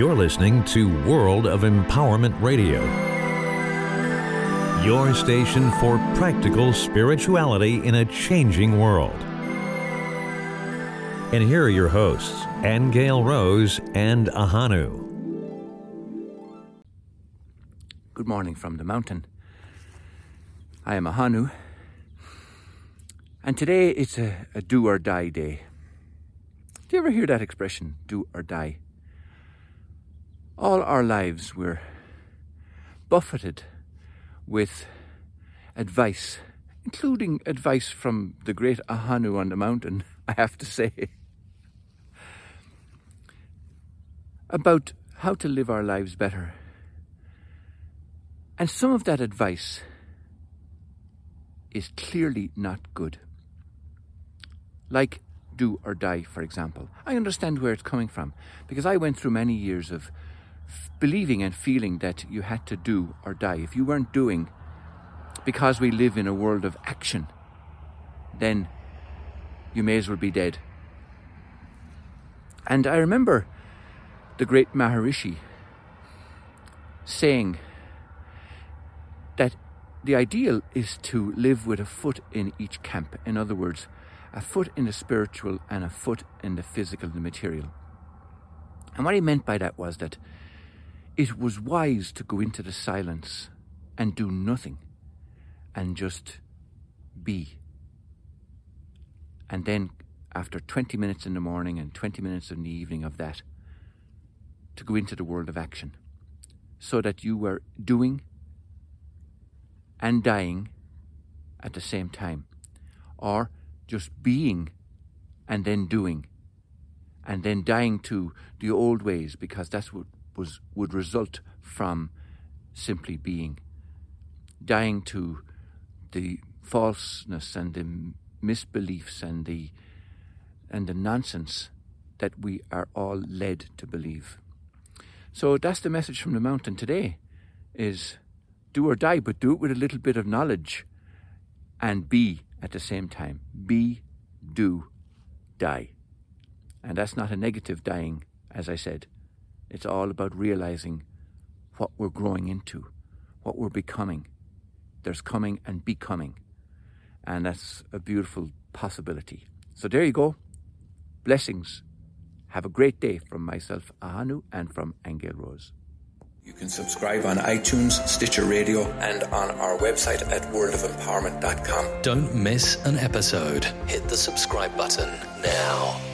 You're listening to World of Empowerment Radio, your station for practical spirituality in a changing world. And here are your hosts, Angel Rose and Ahonu. Good morning from the mountain. I am Ahonu, and today it's a, a do or die day. Do you ever hear that expression, do or die? All our lives we're buffeted with advice, including advice from the great Ahonu on the mountain, I have to say, about how to live our lives better. And some of that advice is clearly not good. Like do or die, for example. I understand where it's coming from because I went through many years of believing and feeling that you had to do or die. If you weren't doing, because we live in a world of action, then you may as well be dead. And I remember the great Maharishi saying that the ideal is to live with a foot in each camp. In other words, a foot in the spiritual and a foot in the physical, the material. And what he meant by that was that it was wise to go into the silence and do nothing and just be. And then, after 20 minutes in the morning and 20 minutes in the evening of that, to go into the world of action so that you were doing and dying at the same time. Or just being and then doing and then dying to the old ways because that's what was would result from simply being dying to the falseness and the misbeliefs and the and the nonsense that we are all led to believe so that's the message from the mountain today is do or die but do it with a little bit of knowledge and be at the same time. Be, do, die. And that's not a negative dying, as I said. It's all about realizing what we're growing into, what we're becoming. There's coming and becoming. And that's a beautiful possibility. So there you go. Blessings. Have a great day from myself, Ahonu, and from Angel Rose. You can subscribe on iTunes, Stitcher Radio, and on our website at worldofempowerment.com. Don't miss an episode. Hit the subscribe button now.